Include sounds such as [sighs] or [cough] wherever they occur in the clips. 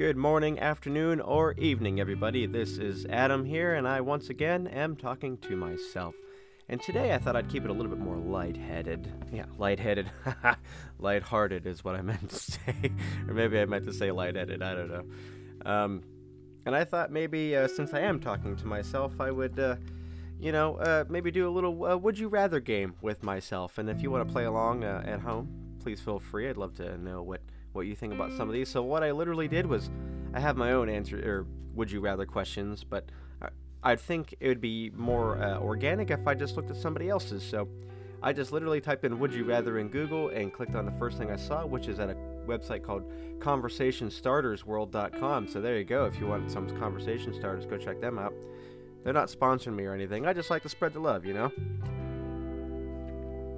Good morning, afternoon, or evening, everybody. This is Adam here, and I once again am talking to myself. And today I thought I'd keep it a little bit more lightheaded. Yeah, lightheaded. [laughs] lighthearted is what I meant to [laughs] say. or maybe I meant to say lightheaded, I don't know. Um, and I thought maybe uh, since I am talking to myself, I would, uh, you know, uh, maybe do a little uh, Would You Rather game with myself. And if you want to play along uh, at home, please feel free. I'd love to know what what you think about some of these. So what I literally did was I have my own answer or would you rather questions, but I, think it would be more uh, organic if I just looked at somebody else's. So I just literally typed in would you rather in Google and clicked on the first thing I saw, which is at a website called conversationstartersworld.com. So there you go. If you want some conversation starters, go check them out. They're not sponsoring me or anything. I just like to spread the love, you know?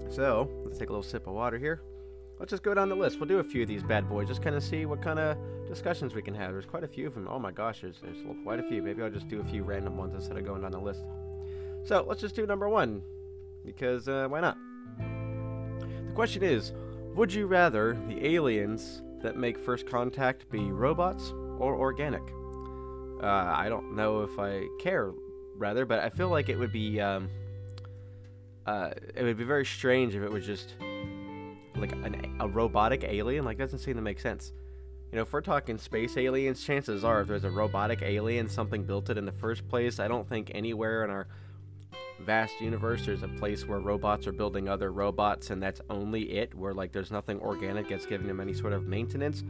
So, let's take a little sip of water here let's just go down the list. We'll do a few of these bad boys, just kind of see what kind of discussions we can have. There's quite a few of them. Oh my gosh, there's, there's quite a few. Maybe I'll just do a few random ones instead of going down the list. So let's just do number one, because uh, why not? The question is Would you rather the aliens that make first contact be robots or organic? Uh, I don't know if I care, rather, but I feel like it would be. Um, uh, it would be very strange if it was just like an, a robotic alien? Like doesn't seem to make sense. You know if we're talking space aliens chances are if there's a robotic alien something built it in the first place i don't think anywhere in our vast universe there's a place where robots are building other robots and that's only it where like there's nothing organic that's giving them any sort of maintenance.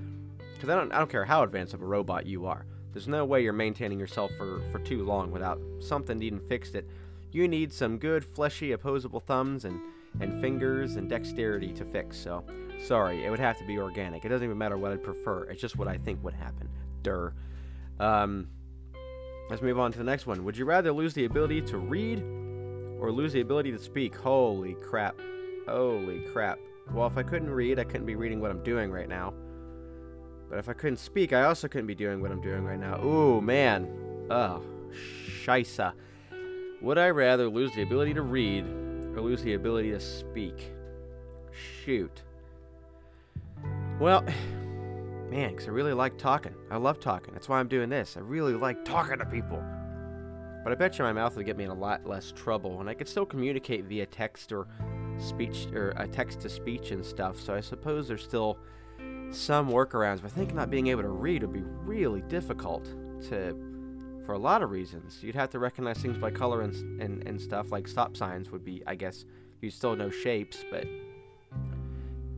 Because I don't, I don't care how advanced of a robot you are. There's no way you're maintaining yourself for, for too long without something needing fixed it. You need some good fleshy opposable thumbs and and fingers and dexterity to fix. So, sorry, it would have to be organic. It doesn't even matter what I'd prefer. It's just what I think would happen. Dur. Um, let's move on to the next one. Would you rather lose the ability to read or lose the ability to speak? Holy crap. Holy crap. Well, if I couldn't read, I couldn't be reading what I'm doing right now. But if I couldn't speak, I also couldn't be doing what I'm doing right now. Ooh, man. Oh, scheisse. Would I rather lose the ability to read or lose the ability to speak. Shoot. Well, [sighs] man, because I really like talking. I love talking. That's why I'm doing this. I really like talking to people. But I bet you my mouth would get me in a lot less trouble, and I could still communicate via text or speech or a text to speech and stuff. So I suppose there's still some workarounds. But I think not being able to read would be really difficult to for a lot of reasons. You'd have to recognize things by color and, and, and stuff, like stop signs would be, I guess, you'd still know shapes, but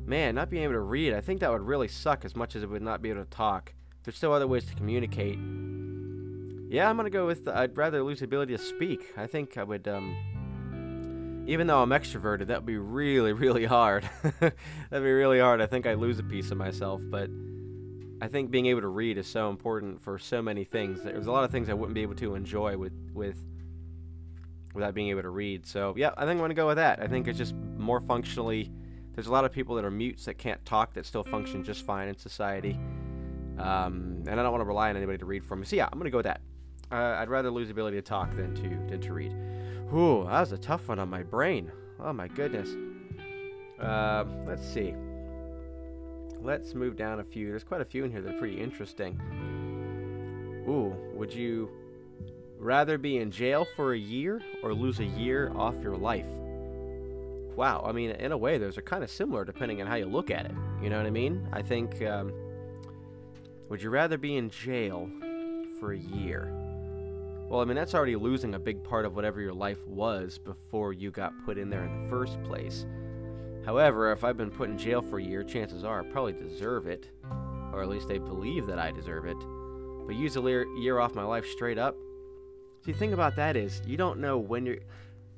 man, not being able to read, I think that would really suck as much as it would not be able to talk. There's still other ways to communicate. Yeah, I'm gonna go with. The, I'd rather lose the ability to speak. I think I would. Um, even though I'm extroverted, that would be really, [laughs] really hard. That'd be really hard. I think I'd lose a piece of myself, but I think being able to read is so important for so many things. There's a lot of things I wouldn't be able to enjoy with with without being able to read. So yeah, I think I'm gonna go with that. I think it's just more functionally. There's a lot of people that are mutes that can't talk that still function just fine in society. Um, and I don't want to rely on anybody to read for me. So yeah, I'm gonna go with that. Uh, I'd rather lose the ability to talk than to than to read. Ooh, that was a tough one on my brain. Oh my goodness. Uh, let's see. Let's move down a few. There's quite a few in here that are pretty interesting. Ooh, would you rather be in jail for a year or lose a year off your life? Wow, I mean, in a way, those are kind of similar depending on how you look at it. You know what I mean? I think, um, would you rather be in jail for a year? Well, I mean, that's already losing a big part of whatever your life was before you got put in there in the first place. However, if I've been put in jail for a year, chances are I probably deserve it, or at least they believe that I deserve it. But use a year off my life straight up. See, the thing about that is, you don't know when you're.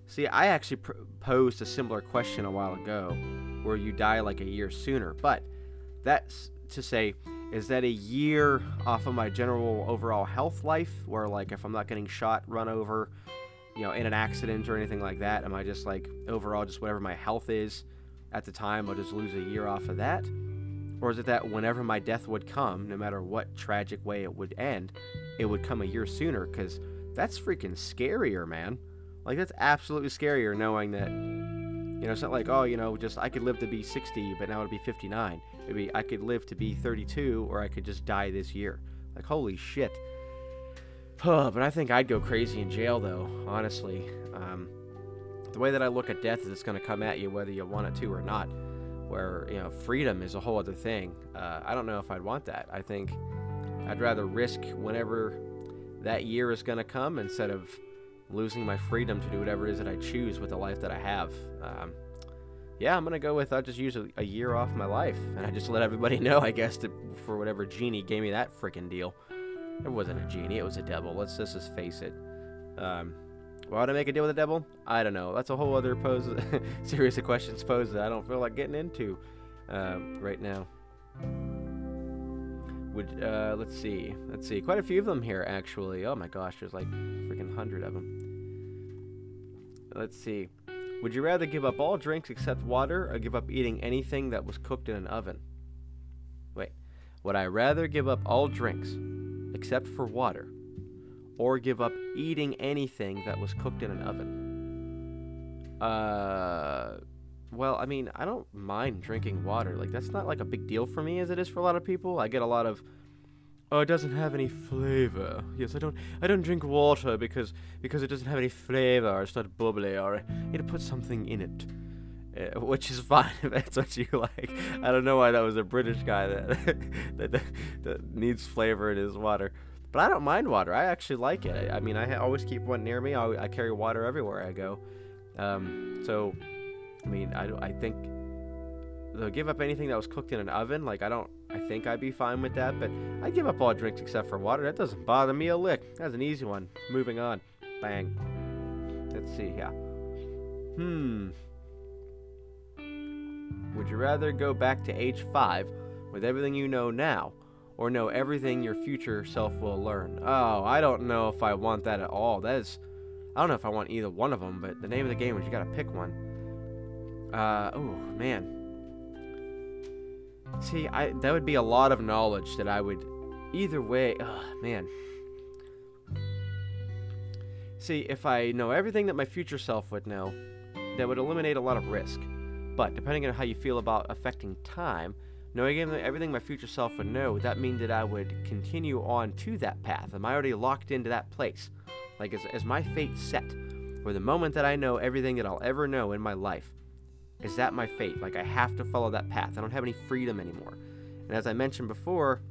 See, I actually pr- posed a similar question a while ago, where you die like a year sooner. But that's to say, is that a year off of my general overall health life, where like if I'm not getting shot, run over, you know, in an accident or anything like that, am I just like overall just whatever my health is? At the time, I'll just lose a year off of that? Or is it that whenever my death would come, no matter what tragic way it would end, it would come a year sooner? Because that's freaking scarier, man. Like, that's absolutely scarier knowing that, you know, it's not like, oh, you know, just I could live to be 60, but now it'd be 59. It'd I could live to be 32, or I could just die this year. Like, holy shit. [sighs] but I think I'd go crazy in jail, though, honestly. Um, the way that I look at death is it's going to come at you whether you want it to or not. Where, you know, freedom is a whole other thing. Uh, I don't know if I'd want that. I think I'd rather risk whenever that year is going to come instead of losing my freedom to do whatever it is that I choose with the life that I have. Um, yeah, I'm gonna go with I'll just use a, a, year off my life, and I just let everybody [laughs] know, I guess, to, for whatever genie gave me that freaking deal. It wasn't a genie; it was a devil. Let's, let's just face it. Um, why would I make a deal with the devil? I don't know. That's a whole other pose, [laughs] series of questions posed that I don't feel like getting into uh, right now. Would uh, let's see, let's see, quite a few of them here actually. Oh my gosh, there's like freaking hundred of them. Let's see. Would you rather give up all drinks except water or give up eating anything that was cooked in an oven? Wait. Would I rather give up all drinks except for water or give up eating anything that was cooked in an oven? Uh well, I mean, I don't mind drinking water. Like that's not like a big deal for me as it is for a lot of people. I get a lot of Oh, it doesn't have any flavor. Yes, I don't. I don't drink water because because it doesn't have any flavor. Or it's not bubbly, or I need to put something in it, uh, which is [laughs] fine if that's what you like. I don't know why that was a British guy that [laughs] that, that, that, needs flavor in his water, but I don't mind water. I actually like it. I, I mean, I always keep one near me. I, I carry water everywhere I go. Um, so, I mean, I I think they'll give up anything that was cooked in an oven. Like I don't I think I'd be fine with that, but I give up all drinks except for water. That doesn't bother me a lick. That's an easy one. Moving on. Bang. Let's see here. Hmm. Would you rather go back to age 5 with everything you know now, or know everything your future self will learn? Oh, I don't know if I want that at all. That is. I don't know if I want either one of them, but the name of the game is you gotta pick one. Uh, oh, man. See, I that would be a lot of knowledge that I would either way. Oh, man. See, if I know everything that my future self would know, that would eliminate a lot of risk. But depending on how you feel about affecting time, knowing everything my future self would know, would that mean that I would continue on to that path? Am I already locked into that place? Like, is, is my fate set? Or the moment that I know everything that I'll ever know in my life, is that my fate? Like, I have to follow that path. I don't have any freedom anymore. And as I mentioned before,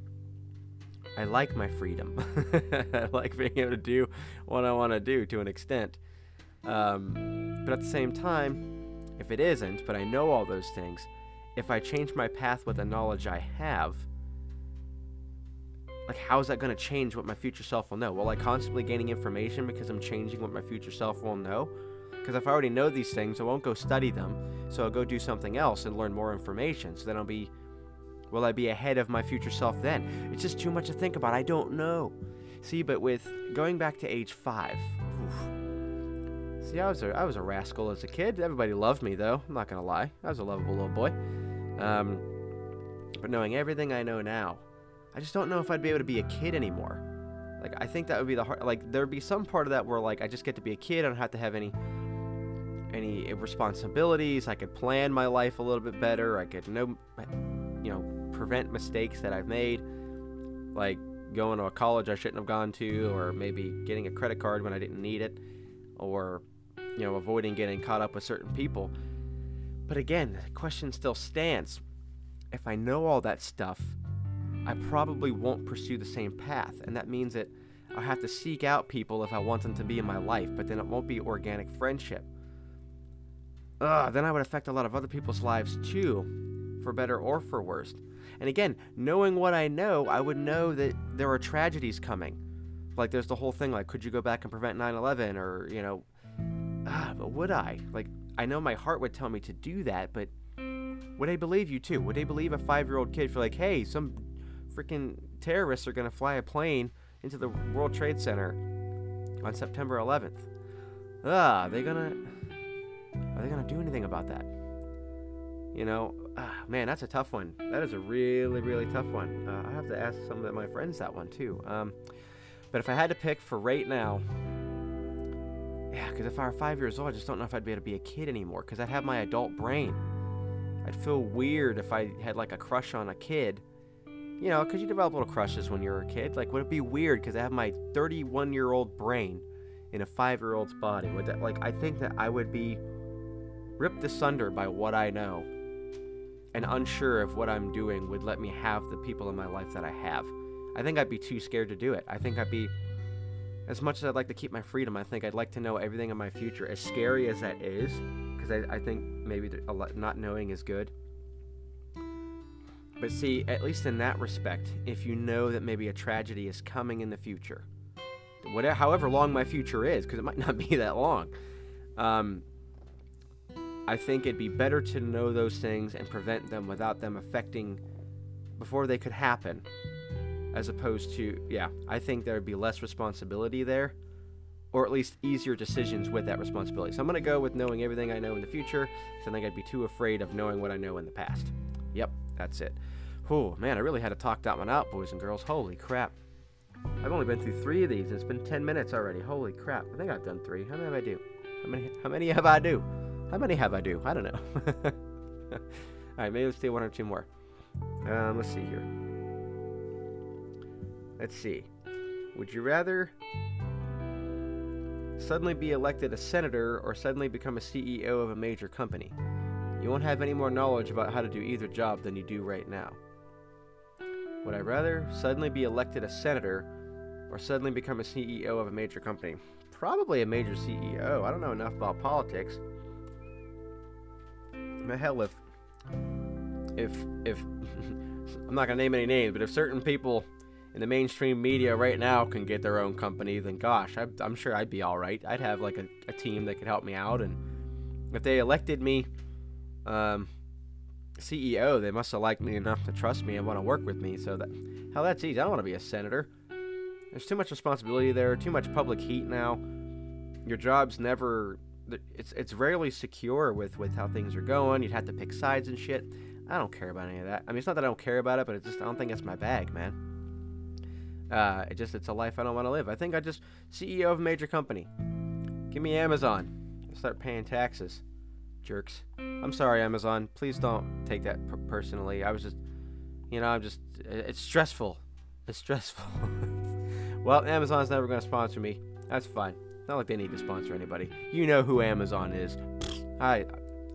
I like my freedom. [laughs] I like being able to do what I want to do to an extent. Um, but at the same time, if it isn't, but I know all those things, if I change my path with the knowledge I have, like how is that going to change what my future self will know? Will I constantly gaining information because I'm changing what my future self will know? Because if I already know these things, I won't go study them. So I'll go do something else and learn more information. So then I'll be, will I be ahead of my future self then? It's just too much to think about. I don't know. See, but with going back to age five, oof. See, I was a, I was a rascal as a kid. Everybody loved me though. I'm not gonna lie. I was a lovable little boy. Um, but knowing everything I know now, I just don't know if I'd be able to be a kid anymore. Like I think that would be the hard. Like there'd be some part of that where like I just get to be a kid. I don't have to have any any responsibilities. I could plan my life a little bit better. I could know, you know, prevent mistakes that I've made, like going to a college I shouldn't have gone to, or maybe getting a credit card when I didn't need it, or you know, avoiding getting caught up with certain people. But again, the question still stands. If I know all that stuff, I probably won't pursue the same path, and that means that I'll have to seek out people if I want them to be in my life, but then it won't be organic friendship ugh, then I would affect a lot of other people's lives too, for better or for worse. And again, knowing what I know, I would know that there are tragedies coming. Like there's the whole thing like could you go back and prevent 9/11 or, you know, ah, but would I? Like I know my heart would tell me to do that, but would I believe you too? Would they believe a 5-year-old kid for like, "Hey, some freaking terrorists are going to fly a plane into the World Trade Center on September 11th?" Ah, are they to are they to do anything about that? You know, ah, man, that's a tough one. That is a really, really tough one. Uh, I have to ask some of my friends that one too. Um, but if I had to pick for right now, yeah, because if I were five years old, I just don't know if I'd be able to be a kid anymore because I'd have my adult brain. I'd feel weird if I had like a crush on a kid you know, because you develop little crushes when you're a kid. Like, would it be weird because I have my 31 year old brain in a five year old's body? Would that, like, I think that I would be ripped asunder by what I know and unsure of what I'm doing would let me have the people in my life that I have. I think I'd be too scared to do it. I think I'd be, as much as I'd like to keep my freedom, I think I'd like to know everything in my future, as scary as that is, because I, I think maybe lot, not knowing is good. But see, at least in that respect, if you know that maybe a tragedy is coming in the future, whatever, however long my future is, because it might [laughs] not be that long, um, I think it'd be better to know those things and prevent them without them affecting before they could happen, as opposed to, yeah, I think there would be less responsibility there, or at least easier decisions with that responsibility. So I'm going to go with knowing everything I know in the future, so I think I'd be too afraid of knowing what I know in the past. Yep, that's it. Oh, man, I really had to talk that one out, boys and girls. Holy crap. I've only been through three of these, and it's been 10 minutes already. Holy crap. I think I've done three. How many have I do? How many, how many have I do? How many have I do? I don't know. [laughs] Alright, maybe let's do one or two more. Um, let's see here. Let's see. Would you rather suddenly be elected a senator or suddenly become a CEO of a major company? You won't have any more knowledge about how to do either job than you do right now. Would I rather suddenly be elected a senator or suddenly become a CEO of a major company? Probably a major CEO. I don't know enough about politics. Hell if if if [laughs] I'm not gonna name any names, but if certain people in the mainstream media right now can get their own company, then gosh, I, am sure I'd be all right. I'd have like a, a, team that could help me out, and if they elected me um, CEO, they must have liked me enough to trust me and want to work with me. So that hell, that's easy. I don't want to be a senator. There's too much responsibility there, too much public heat now. Your job's never it's it's rarely secure with with how things are going. You'd have to pick sides and shit. I don't care about any of that. I mean, it's not that I don't care about it, but it's just I don't think it's my bag, man. Uh, it just it's a life I don't want to live. I think I just CEO of a major company. Give me Amazon. I'll start paying taxes. Jerks. I'm sorry, Amazon. Please don't take that personally. I was just, you know, I'm just. It's stressful. It's stressful. [laughs] well, Amazon's never going to sponsor me. That's fine. Not like they need to sponsor anybody. You know who Amazon is. I,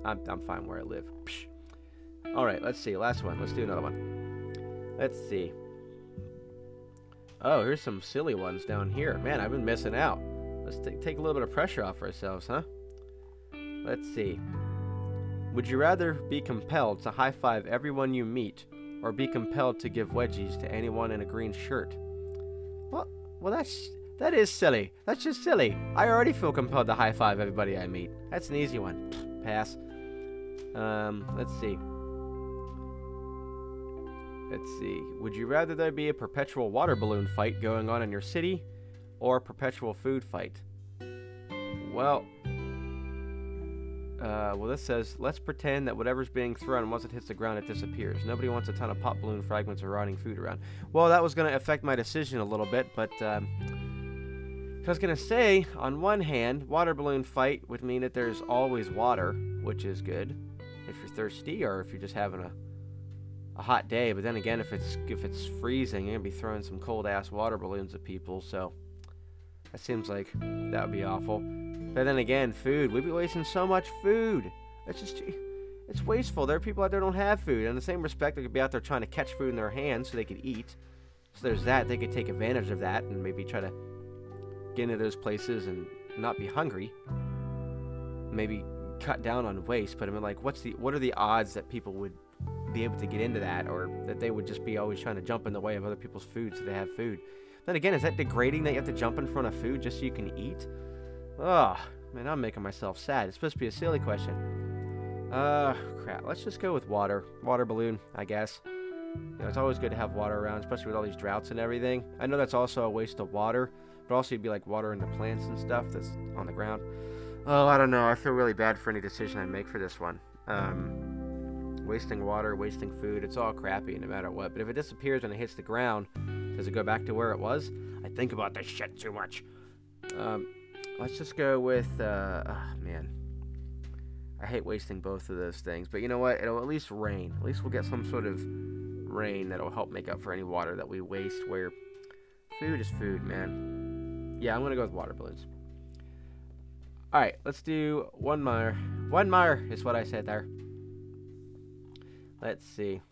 I'm, I'm fine where I live. All right, let's see. Last one. Let's do another one. Let's see. Oh, here's some silly ones down here. Man, I've been missing out. Let's take a little bit of pressure off ourselves, huh? Let's see. Would you rather be compelled to high five everyone you meet, or be compelled to give wedgies to anyone in a green shirt? Well, well, that's that is silly. That's just silly. I already feel compelled to high five everybody I meet. That's an easy one. Pass. Um, let's see. Let's see. Would you rather there be a perpetual water balloon fight going on in your city or a perpetual food fight? Well, uh, well, this says, let's pretend that whatever's being thrown, once it hits the ground, it disappears. Nobody wants a ton of pop balloon fragments or rotting food around. Well, that was going to affect my decision a little bit, but um, I was going to say, on one hand, water balloon fight would mean that there's always water, which is good if you're thirsty or if you're just having a, a hot day. But then again, if it's if it's freezing, you're to be throwing some cold ass water balloons at people. So that seems like that would be awful. But then again, food. We'd be wasting so much food. It's just it's wasteful. There are people out there don't have food. In the same respect, they could be out there trying to catch food in their hands so they could eat. So there's that. They could take advantage of that and maybe try to get into those places and not be hungry. Maybe cut down on waste, but I mean, like, what's the what are the odds that people would be able to get into that, or that they would just be always trying to jump in the way of other people's food so they have food? Then again, is that degrading that you have to jump in front of food just so you can eat? Oh, man, I'm making myself sad. It's supposed to be a silly question. Uh, crap. Let's just go with water. Water balloon, I guess. You know, it's always good to have water around, especially with all these droughts and everything. I know that's also a waste of water, but also you'd be like watering the plants and stuff that's on the ground. Oh, I don't know. I feel really bad for any decision I make for this one. Um, wasting water, wasting food, it's all crappy no matter what. But if it disappears when it hits the ground, does it go back to where it was? I think about this shit too much. Um, let's just go with, uh, oh, man. I hate wasting both of those things. But you know what? It'll at least rain. At least we'll get some sort of rain that'll help make up for any water that we waste. Where food is food, man. Yeah, I'm gonna go with water balloons. All right, let's do one more. One more is what I said there. Let's see.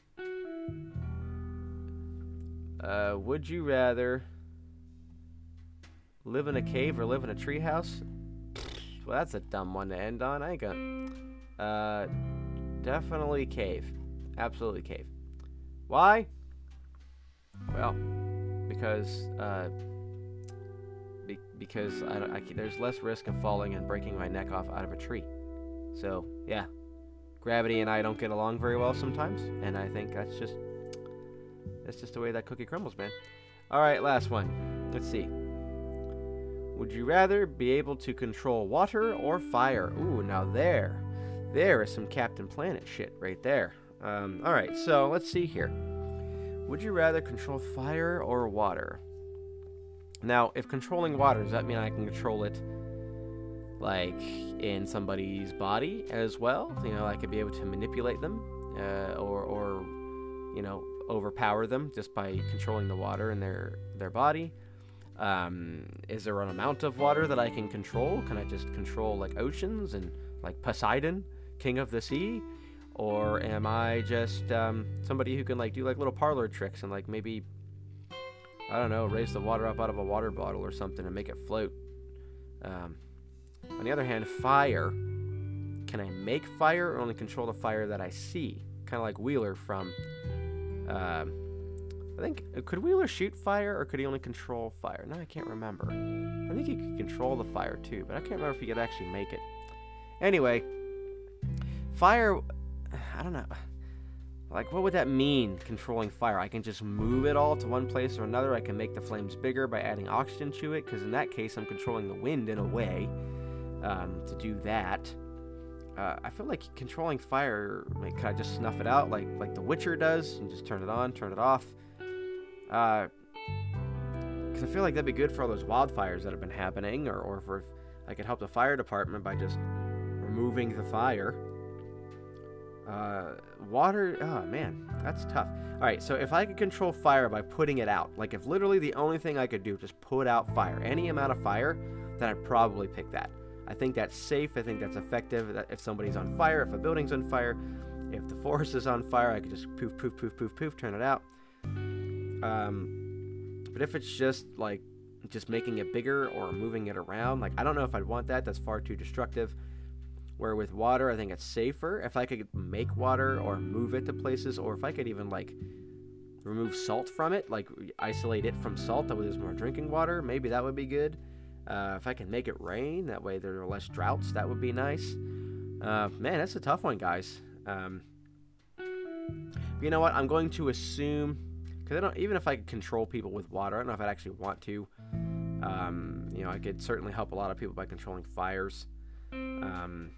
Uh, would you rather live in a cave or live in a treehouse? Well, that's a dumb one to end on. I ain't gonna. Uh, definitely cave. Absolutely cave. Why? Well, because uh, be- because I, I, there's less risk of falling and breaking my neck off out of a tree. So yeah, gravity and I don't get along very well sometimes, and I think that's just that's just the way that cookie crumbles, man. All right, last one. Let's see. Would you rather be able to control water or fire? Ooh, now there, there is some Captain Planet shit right there. Um, all right, so let's see here. Would you rather control fire or water? Now, if controlling water, does that mean I can control it like in somebody's body as well? You know, I could be able to manipulate them uh, or, or, you know, overpower them just by controlling the water in their, their body. Um, is there an amount of water that I can control? Can I just control like oceans and like Poseidon, king of the sea? Or am I just um, somebody who can like do like little parlor tricks and like maybe I don't know, raise the water up out of a water bottle or something and make it float. Um, on the other hand, fire. Can I make fire or only control the fire that I see? Kind of like Wheeler from. Uh, I think could Wheeler shoot fire or could he only control fire? No, I can't remember. I think he could control the fire too, but I can't remember if he could actually make it. Anyway, fire. I don't know. Like, what would that mean, controlling fire? I can just move it all to one place or another. I can make the flames bigger by adding oxygen to it, because in that case, I'm controlling the wind in a way um, to do that. Uh, I feel like controlling fire, like, can I just snuff it out like like The Witcher does, and just turn it on, turn it off? Because uh, I feel like that'd be good for all those wildfires that have been happening, or, or if I could help the fire department by just removing the fire. Uh, water, oh man, that's tough. All right, so if I could control fire by putting it out, like if literally the only thing I could do just put out fire, any amount of fire, then I'd probably pick that. I think that's safe. I think that's effective. If somebody's on fire, if a building's on fire, if the forest is on fire, I could just poof, poof, poof, poof, poof, turn it out. Um, but if it's just like just making it bigger or moving it around, like I don't know if I'd want that. That's far too destructive. Where with water, I think it's safer if I could make water or move it to places, or if I could even like remove salt from it, like isolate it from salt, that way there's more drinking water. Maybe that would be good. Uh, if I can make it rain, that way there are less droughts. That would be nice. Uh, man, that's a tough one, guys. Um, you know what? I'm going to assume because I don't even if I could control people with water, I don't know if I'd actually want to. Um, you know, I could certainly help a lot of people by controlling fires. Um.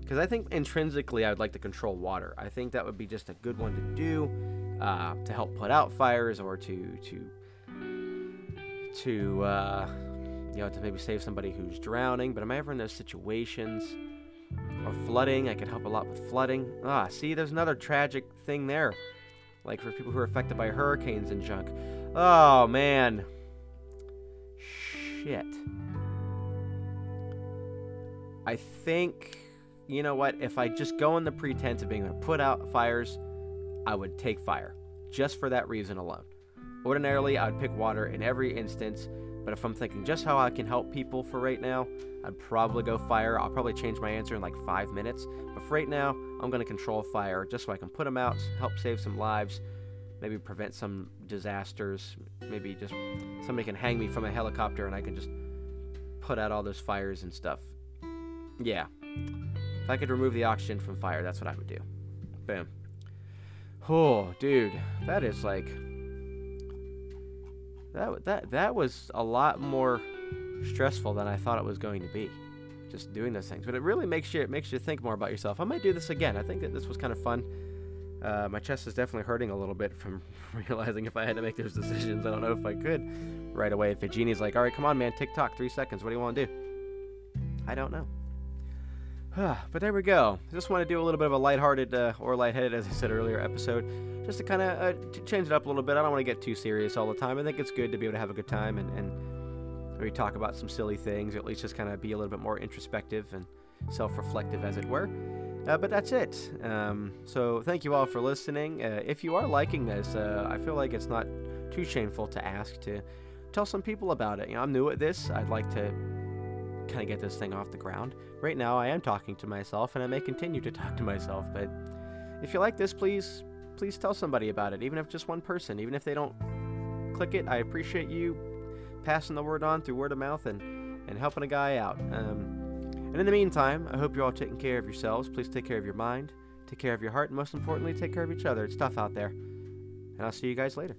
Because I think intrinsically I would like to control water. I think that would be just a good one to do uh, to help put out fires or to to to uh, you know to maybe save somebody who's drowning. But am I ever in those situations? Or flooding, I could help a lot with flooding. Ah, see, there's another tragic thing there. Like for people who are affected by hurricanes and junk. Oh man. Shit. I think, you know what, if I just go in the pretense of being able to put out fires, I would take fire. Just for that reason alone. Ordinarily, I would pick water in every instance, but if I'm thinking just how I can help people for right now, I'd probably go fire. I'll probably change my answer in like five minutes. But for right now, I'm going to control fire just so I can put them out, help save some lives, maybe prevent some disasters. Maybe just somebody can hang me from a helicopter and I can just put out all those fires and stuff. Yeah. If I could remove the oxygen from fire, that's what I would do. Boom. Oh, dude, that is like that that that was a lot more stressful than I thought it was going to be. Just doing those things, but it really makes you it makes you think more about yourself. I might do this again. I think that this was kind of fun. Uh, my chest is definitely hurting a little bit [laughs] from realizing if I had to make those decisions. I don't know if I could right away. If a genie's like, "All right, come on, man, tick tock, three seconds. What do you want to do?" I don't know. [sighs] but there we go. Just want to do a little bit of a lighthearted uh, or lightheaded, as I said earlier, episode, just to kind of uh, change it up a little bit. I don't want to get too serious all the time. I think it's good to be able to have a good time and, and maybe talk about some silly things, or at least just kind of be a little bit more introspective and self-reflective, as it were. Uh, but that's it. Um, so thank you all for listening. Uh, if you are liking this, uh, I feel like it's not too shameful to ask to tell some people about it. You know, I'm new at this. I'd like to kind of get this thing off the ground. Right now, I am talking to myself, and I may continue to [laughs] talk to myself. But if you like this, please, please tell somebody about it, even if just one person, even if they don't click it. I appreciate you passing the word on through word of mouth and and helping a guy out. Um, and in the meantime, I hope you're all taking care of yourselves. Please take care of your mind, take care of your heart, and most importantly, take care of each other. It's tough out there. And I'll see you guys later.